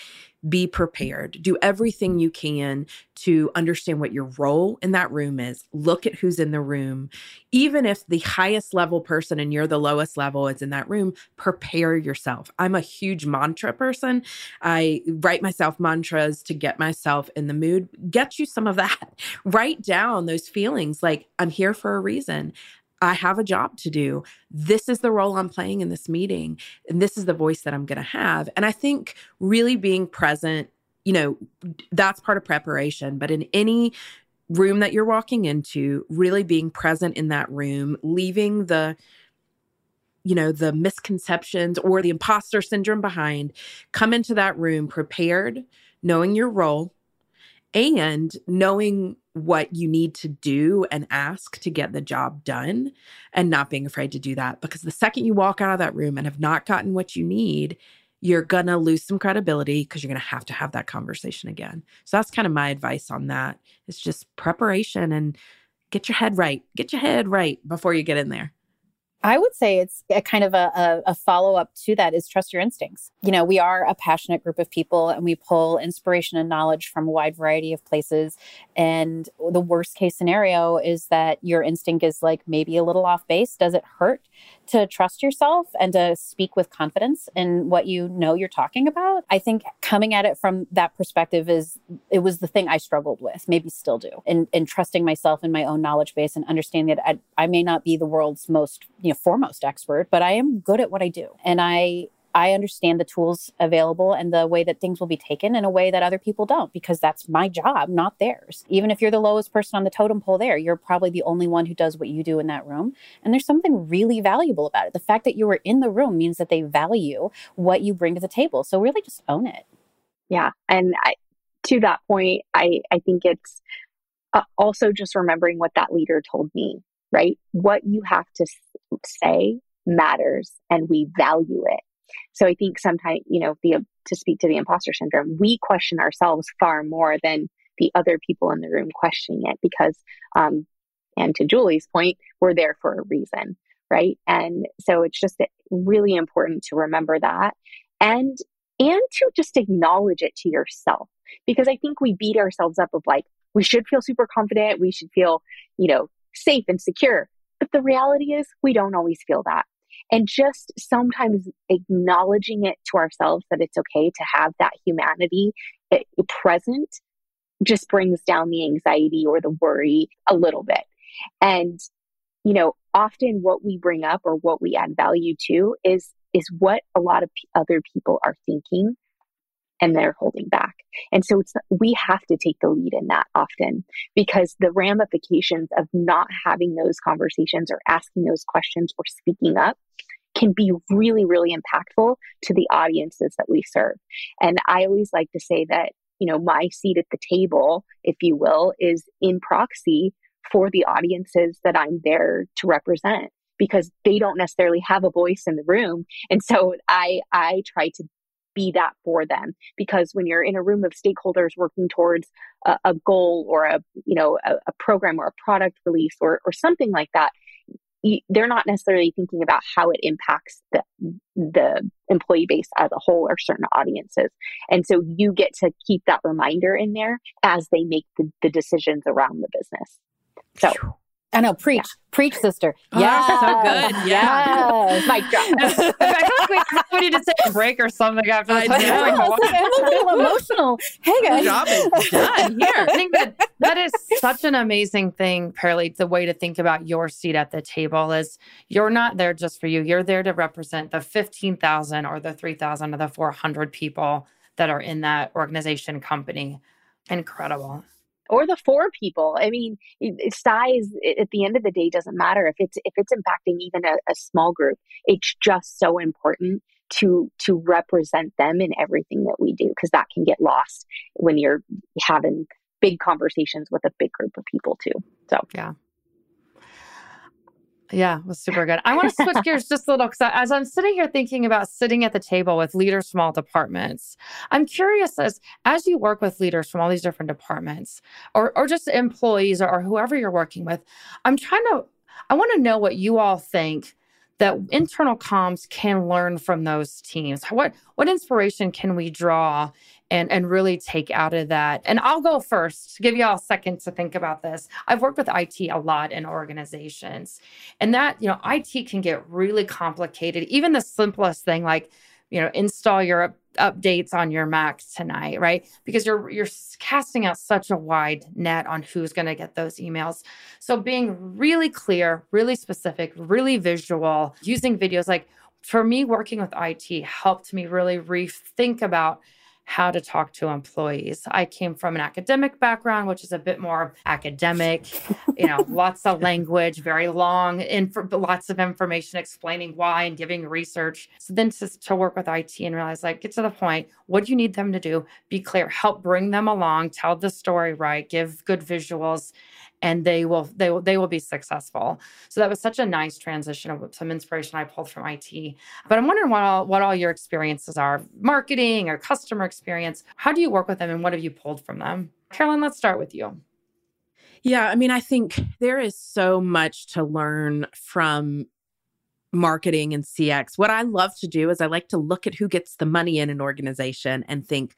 be prepared. Do everything you can to understand what your role in that room is. Look at who's in the room. Even if the highest level person and you're the lowest level is in that room, prepare yourself. I'm a huge mantra person. I write myself mantras to get myself in the mood. Get you some of that. write down those feelings like, I'm here for a reason. I have a job to do. This is the role I'm playing in this meeting. And this is the voice that I'm going to have. And I think really being present, you know, that's part of preparation. But in any room that you're walking into, really being present in that room, leaving the, you know, the misconceptions or the imposter syndrome behind, come into that room prepared, knowing your role and knowing what you need to do and ask to get the job done and not being afraid to do that. Because the second you walk out of that room and have not gotten what you need, you're going to lose some credibility because you're going to have to have that conversation again. So that's kind of my advice on that. It's just preparation and get your head right. Get your head right before you get in there. I would say it's a kind of a, a, a follow up to that is trust your instincts. You know, we are a passionate group of people and we pull inspiration and knowledge from a wide variety of places. And the worst case scenario is that your instinct is like maybe a little off base. Does it hurt to trust yourself and to speak with confidence in what you know you're talking about? I think coming at it from that perspective is it was the thing I struggled with, maybe still do, and, trusting myself in my own knowledge base and understanding that I, I may not be the world's most you know foremost expert, but I am good at what I do. And I I understand the tools available and the way that things will be taken in a way that other people don't because that's my job, not theirs. Even if you're the lowest person on the totem pole there, you're probably the only one who does what you do in that room. And there's something really valuable about it. The fact that you were in the room means that they value what you bring to the table. So really just own it. Yeah. And I, to that point, I, I think it's uh, also just remembering what that leader told me right? What you have to say matters and we value it. So I think sometimes, you know, the, to speak to the imposter syndrome, we question ourselves far more than the other people in the room questioning it because, um, and to Julie's point, we're there for a reason, right? And so it's just really important to remember that and, and to just acknowledge it to yourself because I think we beat ourselves up of like, we should feel super confident. We should feel, you know, safe and secure. But the reality is, we don't always feel that. And just sometimes acknowledging it to ourselves that it's okay to have that humanity present just brings down the anxiety or the worry a little bit. And, you know, often what we bring up or what we add value to is is what a lot of p- other people are thinking and they're holding back. And so it's, we have to take the lead in that often because the ramifications of not having those conversations or asking those questions or speaking up can be really, really impactful to the audiences that we serve. And I always like to say that, you know, my seat at the table, if you will, is in proxy for the audiences that I'm there to represent because they don't necessarily have a voice in the room. And so I, I try to be that for them. Because when you're in a room of stakeholders working towards a, a goal or a you know a, a, program or a product release or, or something like that they're not necessarily thinking about how it impacts the the employee base as a whole or certain audiences. And so you get to keep that reminder in there as they make the, the decisions around the business. So I know, preach, yeah. preach, sister. Oh, yeah, so good. Yeah, yes. mic drop. I feel like we, we, need to take a break or something after this. I know. I'm a little emotional. Hey guys, Good job is done here. I think that that is such an amazing thing, Paralee. The way to think about your seat at the table is you're not there just for you. You're there to represent the fifteen thousand or the three thousand or the four hundred people that are in that organization company. Incredible or the four people. I mean, size at the end of the day doesn't matter if it's if it's impacting even a, a small group. It's just so important to to represent them in everything that we do because that can get lost when you're having big conversations with a big group of people too. So yeah. Yeah, it was super good. I want to switch gears just a little because as I'm sitting here thinking about sitting at the table with leaders from all departments, I'm curious as as you work with leaders from all these different departments, or or just employees or, or whoever you're working with, I'm trying to I want to know what you all think that internal comms can learn from those teams. What what inspiration can we draw and and really take out of that. And I'll go first give you all a second to think about this. I've worked with IT a lot in organizations. And that, you know, IT can get really complicated. Even the simplest thing like, you know, install your updates on your Mac tonight, right? Because you're you're casting out such a wide net on who's going to get those emails. So being really clear, really specific, really visual, using videos like for me working with IT helped me really rethink about how to talk to employees. I came from an academic background, which is a bit more academic, you know, lots of language, very long, inf- lots of information explaining why and giving research. So then to, to work with IT and realize, like, get to the point. What do you need them to do? Be clear, help bring them along, tell the story right, give good visuals, and they will they will they will be successful. So that was such a nice transition of some inspiration I pulled from IT. But I'm wondering what all what all your experiences are, marketing or customer experience. How do you work with them and what have you pulled from them? Carolyn, let's start with you. Yeah, I mean, I think there is so much to learn from marketing and CX, what I love to do is I like to look at who gets the money in an organization and think,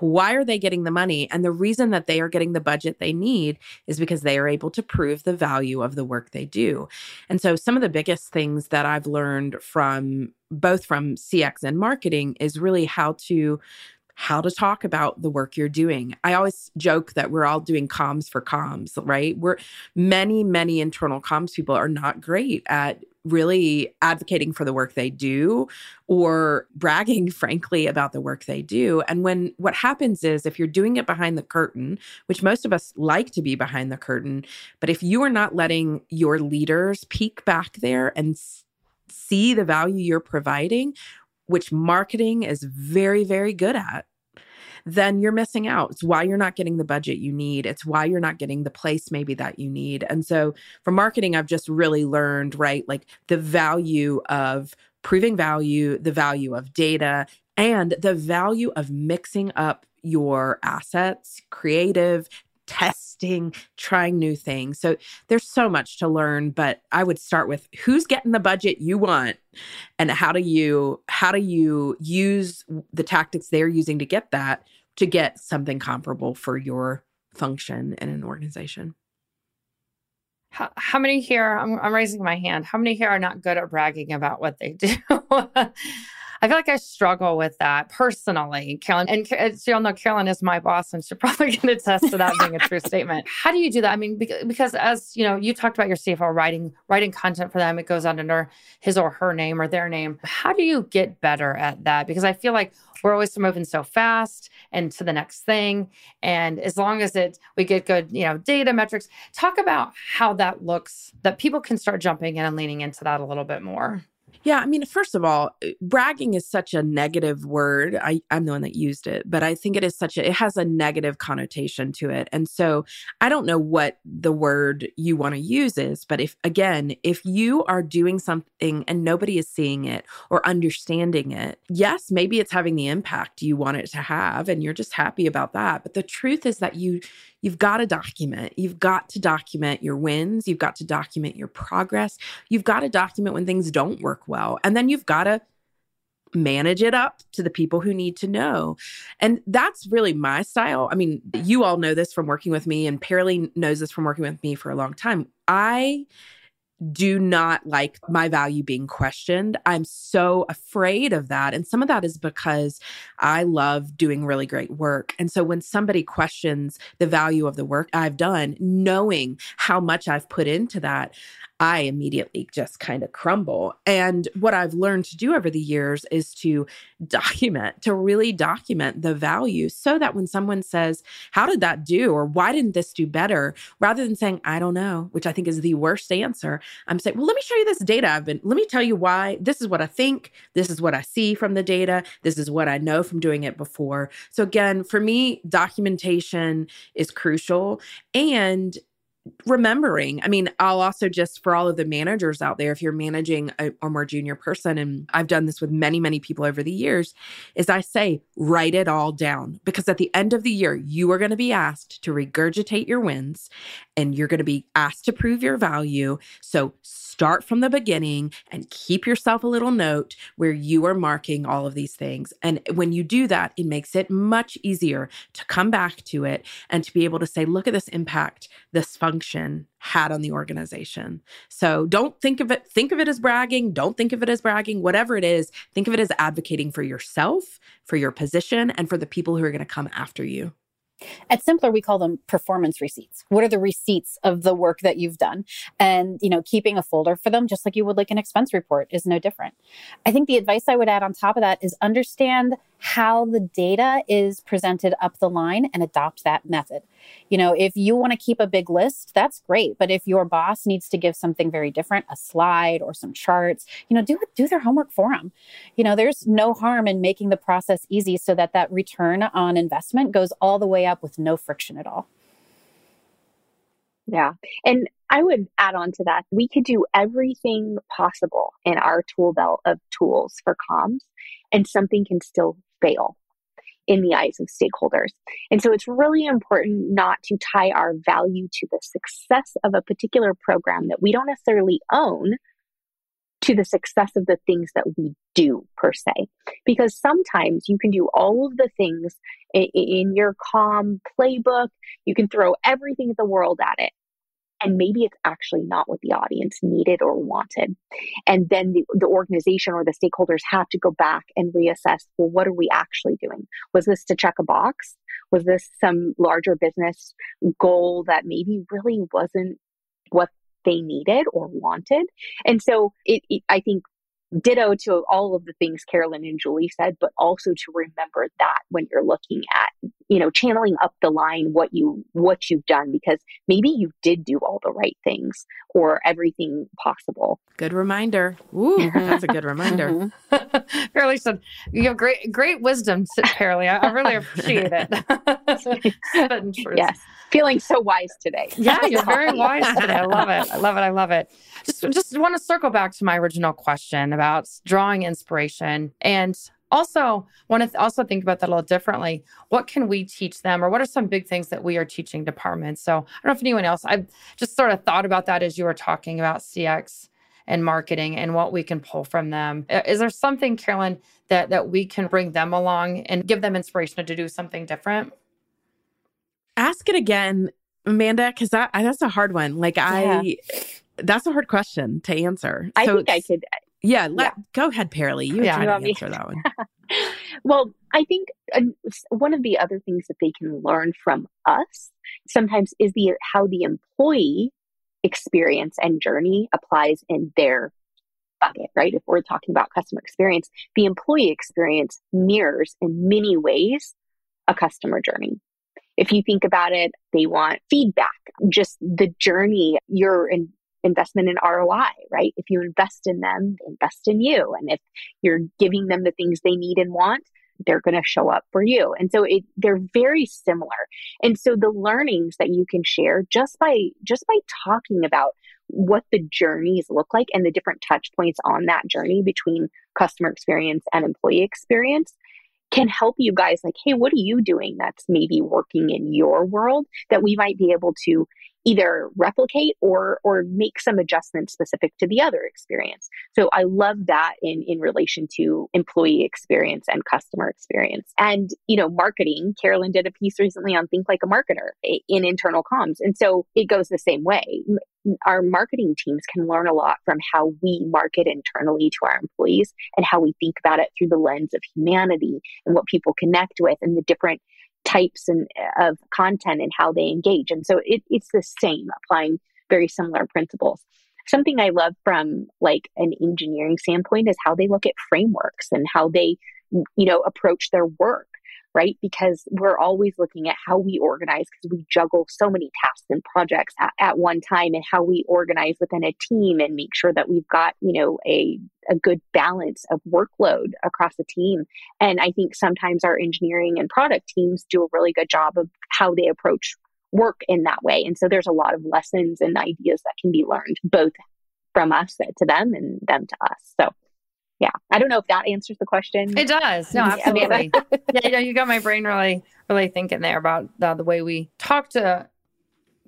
why are they getting the money? And the reason that they are getting the budget they need is because they are able to prove the value of the work they do. And so, some of the biggest things that I've learned from both from CX and marketing is really how to how to talk about the work you're doing. I always joke that we're all doing comms for comms, right? We're many, many internal comms people are not great at really advocating for the work they do or bragging frankly about the work they do. And when what happens is if you're doing it behind the curtain which most of us like to be behind the curtain but if you are not letting your leaders peek back there and see the value you're providing which marketing is very very good at then you're missing out. It's why you're not getting the budget you need. It's why you're not getting the place maybe that you need. And so for marketing, I've just really learned, right, like the value of proving value, the value of data, and the value of mixing up your assets, creative, testing, trying new things. So there's so much to learn, but I would start with who's getting the budget you want and how do you how do you use the tactics they're using to get that to get something comparable for your function in an organization. How, how many here? I'm, I'm raising my hand. How many here are not good at bragging about what they do? I feel like I struggle with that personally, Carolyn. And as you all know, Carolyn is my boss, and she probably can attest to that being a true statement. How do you do that? I mean, because as you know, you talked about your CFO writing writing content for them. It goes under his or her name or their name. How do you get better at that? Because I feel like we're always moving so fast and to the next thing. And as long as it we get good, you know, data metrics, talk about how that looks that people can start jumping in and leaning into that a little bit more. Yeah, I mean, first of all, uh, bragging is such a negative word. I, I'm the one that used it, but I think it is such a, it has a negative connotation to it. And so I don't know what the word you want to use is, but if, again, if you are doing something and nobody is seeing it or understanding it, yes, maybe it's having the impact you want it to have and you're just happy about that. But the truth is that you, You've got to document. You've got to document your wins. You've got to document your progress. You've got to document when things don't work well. And then you've got to manage it up to the people who need to know. And that's really my style. I mean, you all know this from working with me, and Paralee knows this from working with me for a long time. I do not like my value being questioned. I'm so afraid of that. And some of that is because I love doing really great work. And so when somebody questions the value of the work I've done, knowing how much I've put into that, I immediately just kind of crumble. And what I've learned to do over the years is to document, to really document the value so that when someone says, How did that do? or Why didn't this do better? rather than saying, I don't know, which I think is the worst answer, I'm saying, Well, let me show you this data I've been, let me tell you why. This is what I think. This is what I see from the data. This is what I know from doing it before. So, again, for me, documentation is crucial. And remembering. I mean i'll also just for all of the managers out there if you're managing a, a, more junior person and i've done this with many many people over the years is i say write it all down. Because at the end of the year you are going to be asked to regurgitate your wins and you're going to be asked to prove your value. So start from the beginning and keep yourself a little note where you are marking all of these things. And when you do that, it makes it much easier to come back to it and to be able to say, look at this impact this function had on the organization. So don't think of it, think of it as bragging. Don't think of it as bragging. Whatever it is, think of it as advocating for yourself, for your position, and for the people who are going to come after you. At Simpplr, we call them performance receipts. What are the receipts of the work that you've done? And, you know, keeping a folder for them, just like you would like an expense report, is no different. I think the advice I would add on top of that is understand how the data is presented up the line and adopt that method. You know, if you want to keep a big list, that's great. But if your boss needs to give something very different, a slide or some charts, you know, do do their homework for them. You know, there's no harm in making the process easy so that that return on investment goes all the way up with no friction at all. Yeah. And I would add on to that. We could do everything possible in our tool belt of tools for comms, and something can still fail in the eyes of stakeholders. And so it's really important not to tie our value to the success of a particular program that we don't necessarily own to the success of the things that we do per se. Because sometimes you can do all of the things in, in your comm playbook, you can throw everything in the world at it. And maybe it's actually not what the audience needed or wanted. And then the, the organization or the stakeholders have to go back and reassess well, what are we actually doing? Was this to check a box? Was this some larger business goal that maybe really wasn't what they needed or wanted. And so it, it, I think ditto to all of the things Carolyn and Julie said, but also to remember that when you're looking at, you know, channeling up the line what you what you've done because maybe you did do all the right things or everything possible. Good reminder. Ooh, mm-hmm. that's a good reminder. mm said, you have great great wisdom, Paralee. I, I really appreciate it. yes feeling so wise today. Yeah, you're very wise today. I love it. I love it. I love it. Just just want to circle back to my original question about drawing inspiration and also want to th- also think about that a little differently. What can we teach them or what are some big things that we are teaching departments? So I don't know if anyone else I've just sort of thought about that as you were talking about CX and marketing and what we can pull from them. Is there something, Carolyn, that that we can bring them along and give them inspiration to do something different? ask it again, Amanda, because that that's a hard one. Like I, yeah. that's a hard question to answer. I think I could. Yeah, let, yeah. go ahead, Paralee. You yeah. try to answer that one. well, I think uh, one of the other things that they can learn from us sometimes is the how the employee experience and journey applies in their bucket, right? If we're talking about customer experience, the employee experience mirrors in many ways a customer journey. If you think about it, they want feedback, just the journey, your in, investment in ROI, right? If you invest in them, invest in you. And if you're giving them the things they need and want, they're going to show up for you. And so it, they're very similar. And so the learnings that you can share just by just by talking about what the journeys look like and the different touch points on that journey between customer experience and employee experience can help you guys like, hey, what are you doing that's maybe working in your world that we might be able to either replicate or or make some adjustments specific to the other experience. So I love that in in relation to employee experience and customer experience. And you know, marketing, Carolyn did a piece recently on think like a marketer in internal comms. And so it goes the same way. Our marketing teams can learn a lot from how we market internally to our employees and how we think about it through the lens of humanity and what people connect with and the different types and uh, of content and how they engage. And so it, it's the same, applying very similar principles. Something I love from like an engineering standpoint is how they look at frameworks and how they, you know, approach their work right? Because we're always looking at how we organize because we juggle so many tasks and projects at, at, one time and how we organize within a team and make sure that we've got, you know, a, a good balance of workload across the team. And I think sometimes our engineering and product teams do a really good job of how they approach work in that way. And so there's a lot of lessons and ideas that can be learned both from us to them and them to us. So yeah. I don't know if that answers the question. It does. No absolutely. Yeah you, know, you got my brain really really thinking there about the, the way we talk to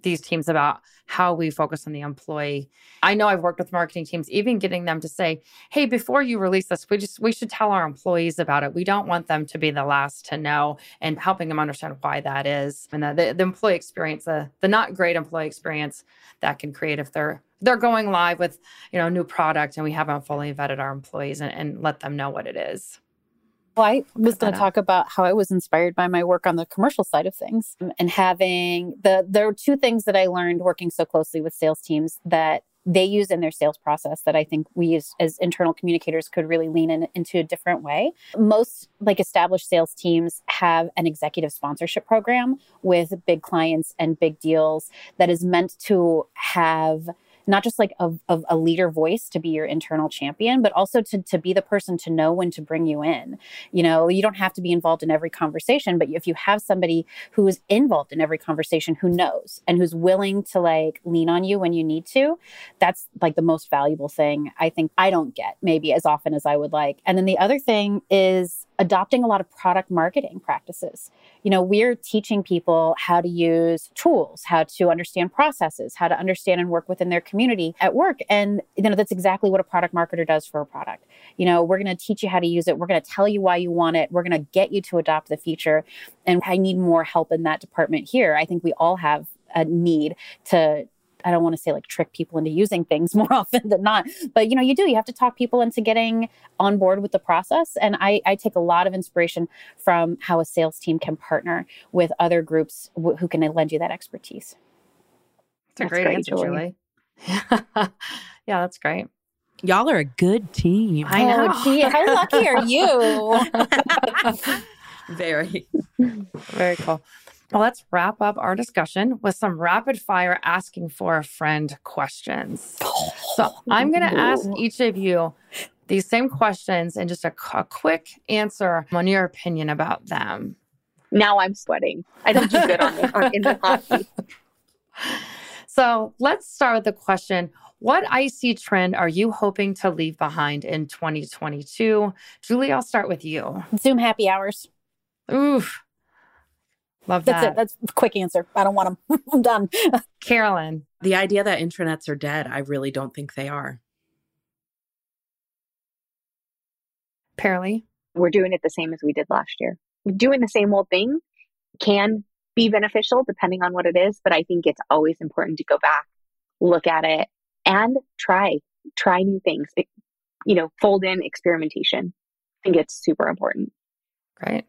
these teams about how we focus on the employee. I know I've worked with marketing teams, even getting them to say, "Hey, before you release this, we just we should tell our employees about it. We don't want them to be the last to know," and helping them understand why that is, and the, the, the employee experience, the the not great employee experience that can create if they're they're going live with you know a new product and we haven't fully vetted our employees and, and let them know what it is well, I was going to talk about how I was inspired by my work on the commercial side of things and having the there are two things that I learned working so closely with sales teams that they use in their sales process that I think we as, as internal communicators could really lean in, into a different way. Most like established sales teams have an executive sponsorship program with big clients and big deals that is meant to have not just like a, a, a, leader voice to be your internal champion, but also to, to be the person to know when to bring you in. You know, you don't have to be involved in every conversation, but if you have somebody who is involved in every conversation who knows and who's willing to like lean on you when you need to, that's like the most valuable thing I think I don't get maybe as often as I would like. And then the other thing is adopting a lot of product marketing practices. You know, we're teaching people how to use tools, how to understand processes, how to understand and work within their community at work. And, you know, that's exactly what a product marketer does for a product. You know, we're going to teach you how to use it. We're going to tell you why you want it. We're going to get you to adopt the feature. And I need more help in that department here. I think we all have a need to I don't want to say like trick people into using things more often than not, but you know, you do. You have to talk people into getting on board with the process. And I, I take a lot of inspiration from how a sales team can partner with other groups w- who can lend you that expertise. That's a great, great, answer, Julie. Julie. yeah, that's great. Y'all are a good team. I know. Oh, gee, how lucky are you? Very. Very cool. Well, let's wrap up our discussion with some rapid fire asking for a friend questions. So I'm going to ask each of you these same questions and just a, a quick answer on your opinion about them. Now I'm sweating. I don't do good on, on in the hockey. So let's start with the question What IC trend are you hoping to leave behind in 2022? Julie, I'll start with you. Zoom happy hours. Oof. Love That's that. it. That's a quick answer. I don't want them. I'm done. Carolyn. The idea that intranets are dead, I really don't think they are. Paralee. We're doing it the same as we did last year. Doing the same old thing can be beneficial depending on what it is, but I think it's always important to go back, look at it, and try, try new things. It, you know, fold in experimentation. I think it's super important. Great.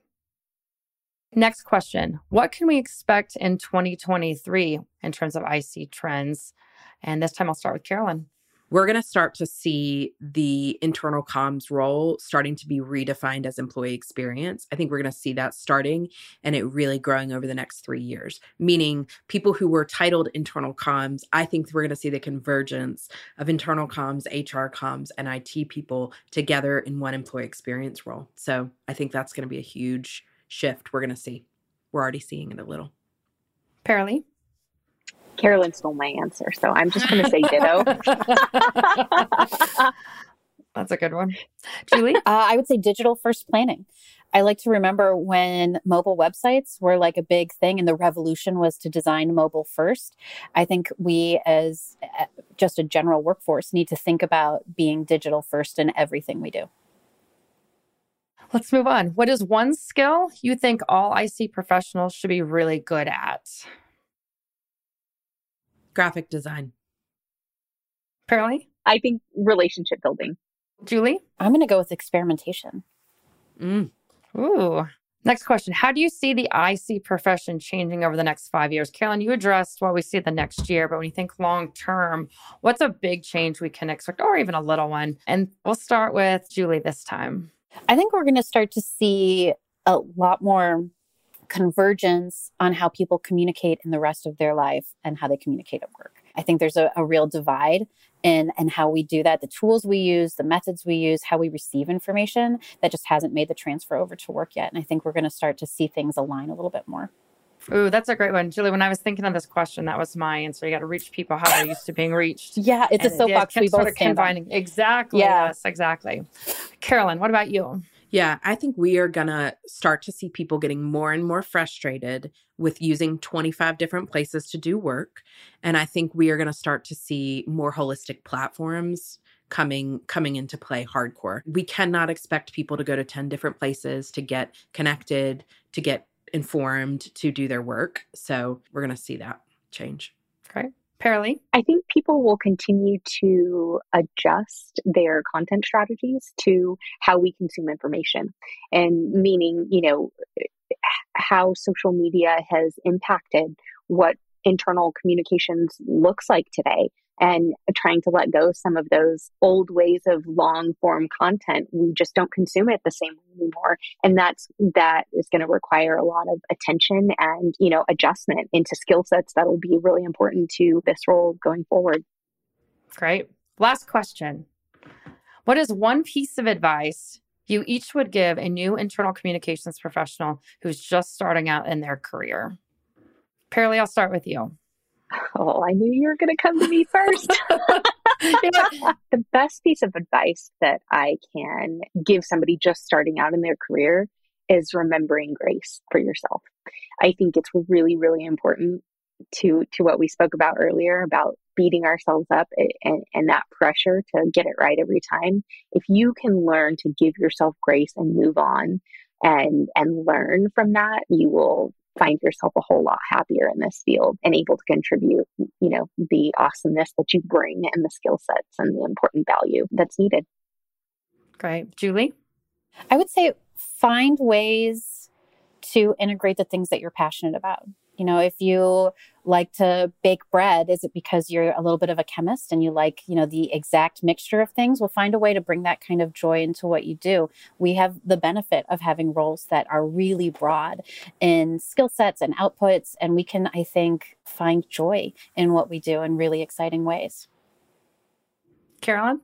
Next question What can we expect in 2023 in terms of IC trends? And this time I'll start with Carolyn. We're going to start to see the internal comms role starting to be redefined as employee experience. I think we're going to see that starting and it really growing over the next three years. Meaning, people who were titled internal comms, I think we're going to see the convergence of internal comms, HR comms, and IT people together in one employee experience role. So I think that's going to be a huge shift we're going to see. We're already seeing it a little. Paralee? Carolyn stole my answer, so I'm just going to say ditto. That's a good one. Julie? Uh, I would say digital first planning. I like to remember when mobile websites were like a big thing and the revolution was to design mobile first. I think we, as uh, just a general workforce, need to think about being digital first in everything we do. Let's move on. What is one skill you think all IC professionals should be really good at? Graphic design. Paralee? I think relationship building. Julie? I'm going to go with experimentation. Mm. Ooh. Next question. How do you see the IC profession changing over the next five years? Carolyn, you addressed what we see the next year, but when you think long term, what's a big change we can expect, or even a little one? And we'll start with Julie this time. I think we're going to start to see a lot more convergence on how people communicate in the rest of their life and how they communicate at work. I think there's a, a real divide in and how we do that, the tools we use, the methods we use, how we receive information that just hasn't made the transfer over to work yet. And I think we're going to start to see things align a little bit more. Ooh, that's a great one. Julie, when I was thinking of this question, that was my answer. You got to reach people how they're used to being reached. Yeah, it's and a soapbox we both are combining. Exactly. Yeah. Yes, exactly. Carolyn, what about you? Yeah, I think we are going to start to see people getting more and more frustrated with using 25 different places to do work. And I think we are going to start to see more holistic platforms coming coming into play hardcore. We cannot expect people to go to 10 different places to get connected, to get informed to do their work. So we're going to see that change. Great. Paralee? I think people will continue to adjust their content strategies to how we consume information. And meaning, you know, how social media has impacted what internal communications looks like today and trying to let go some of those old ways of long form content we just don't consume it the same way anymore. And that's that is going to require a lot of attention and you know adjustment into skill sets that will be really important to this role going forward. Great. Last question. What is one piece of advice you each would give a new internal communications professional who's just starting out in their career? Paralee, I'll start with you. Oh, I knew you were going to come to me first. the best piece of advice that I can give somebody just starting out in their career is remembering grace for yourself. I think it's really, really important to to what we spoke about earlier about beating ourselves up and, and that pressure to get it right every time. If you can learn to give yourself grace and move on and and learn from that, you will find yourself a whole lot happier in this field and able to contribute, you know, the awesomeness that you bring and the skill sets and the important value that's needed. Great. Julie? I would say find ways to integrate the things that you're passionate about. You know, if you like to bake bread, is it because you're a little bit of a chemist and you like, you know, the exact mixture of things? Well, find a way to bring that kind of joy into what you do. We have the benefit of having roles that are really broad in skill sets and outputs, and we can, I think, find joy in what we do in really exciting ways. Carolyn?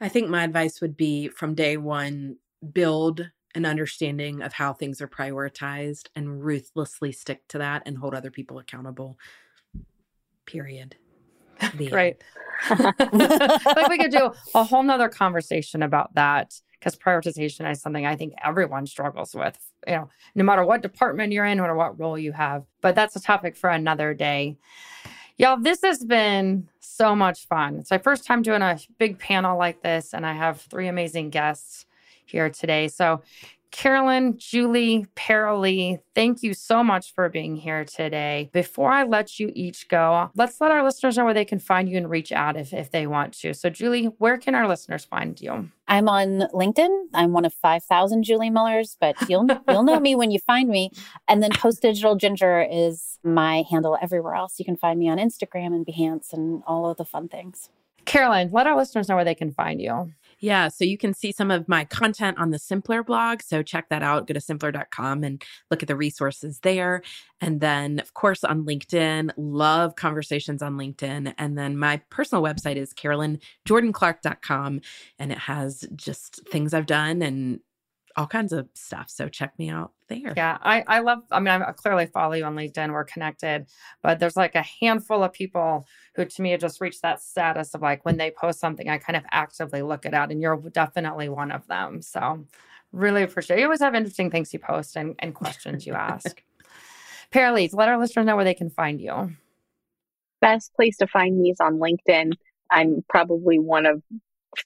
I think my advice would be from day one, build an understanding of how things are prioritized and ruthlessly stick to that and hold other people accountable. Period. Great. like we could do a whole nother conversation about that because prioritization is something I think everyone struggles with, you know, no matter what department you're in, or what role you have. But that's a topic for another day. Y'all, this has been so much fun. It's my first time doing a big panel like this, and I have three amazing guests here today. So, Carolyn, Julie, Paralee, thank you so much for being here today. Before I let you each go, let's let our listeners know where they can find you and reach out if, if they want to. So, Julie, where can our listeners find you? I'm on LinkedIn. I'm one of 5,000 Julie Millers, but you'll you'll know me when you find me. And then Post Digital Ginger is my handle everywhere else. You can find me on Instagram and Behance and all of the fun things. Carolyn, let our listeners know where they can find you. Yeah, so you can see some of my content on the Simpplr blog. So check that out. Go to simpplr.com and look at the resources there. And then, of course, on LinkedIn, love conversations on LinkedIn. And then my personal website is carolynjordanclark.com. And it has just things I've done and all kinds of stuff. So check me out there. Yeah, I, I love, I mean, I clearly follow you on LinkedIn. We're connected, but there's like a handful of people who to me have just reached that status of like when they post something, I kind of actively look it out. And you're definitely one of them. So really appreciate it. You always have interesting things you post and, and questions you ask. Paralee, let our listeners know where they can find you. Best place to find me is on LinkedIn. I'm probably one of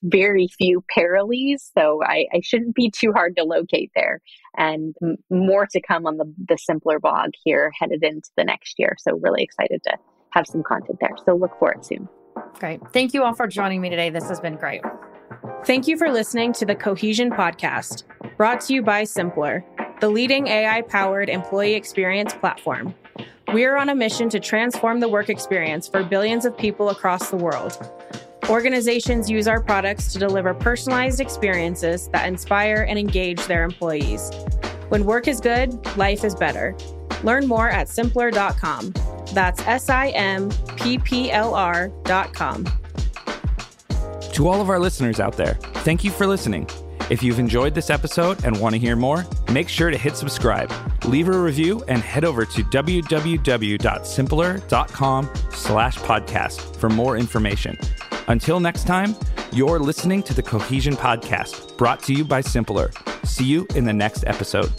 very few Paralees, so I, I, shouldn't be too hard to locate there. And m- more to come on the, the simpplr blog here headed into the next year. So, really excited to have some content there. So, look for it soon. Great. Thank you all for joining me today. This has been great. Thank you for listening to the Cohesion Podcast, brought to you by Simpplr, the leading AI powered employee experience platform. We are on a mission to transform the work experience for billions of people across the world. Organizations use our products to deliver personalized experiences that inspire and engage their employees. When work is good, life is better. Learn more at simpplr.com. That's S I M P P L R.com. To all of our listeners out there, thank you for listening. If you've enjoyed this episode and want to hear more, make sure to hit subscribe, leave a review, and head over to www.simpplr.com slash podcast for more information. Until next time, you're listening to the Cohesion Podcast, brought to you by Simpplr. See you in the next episode.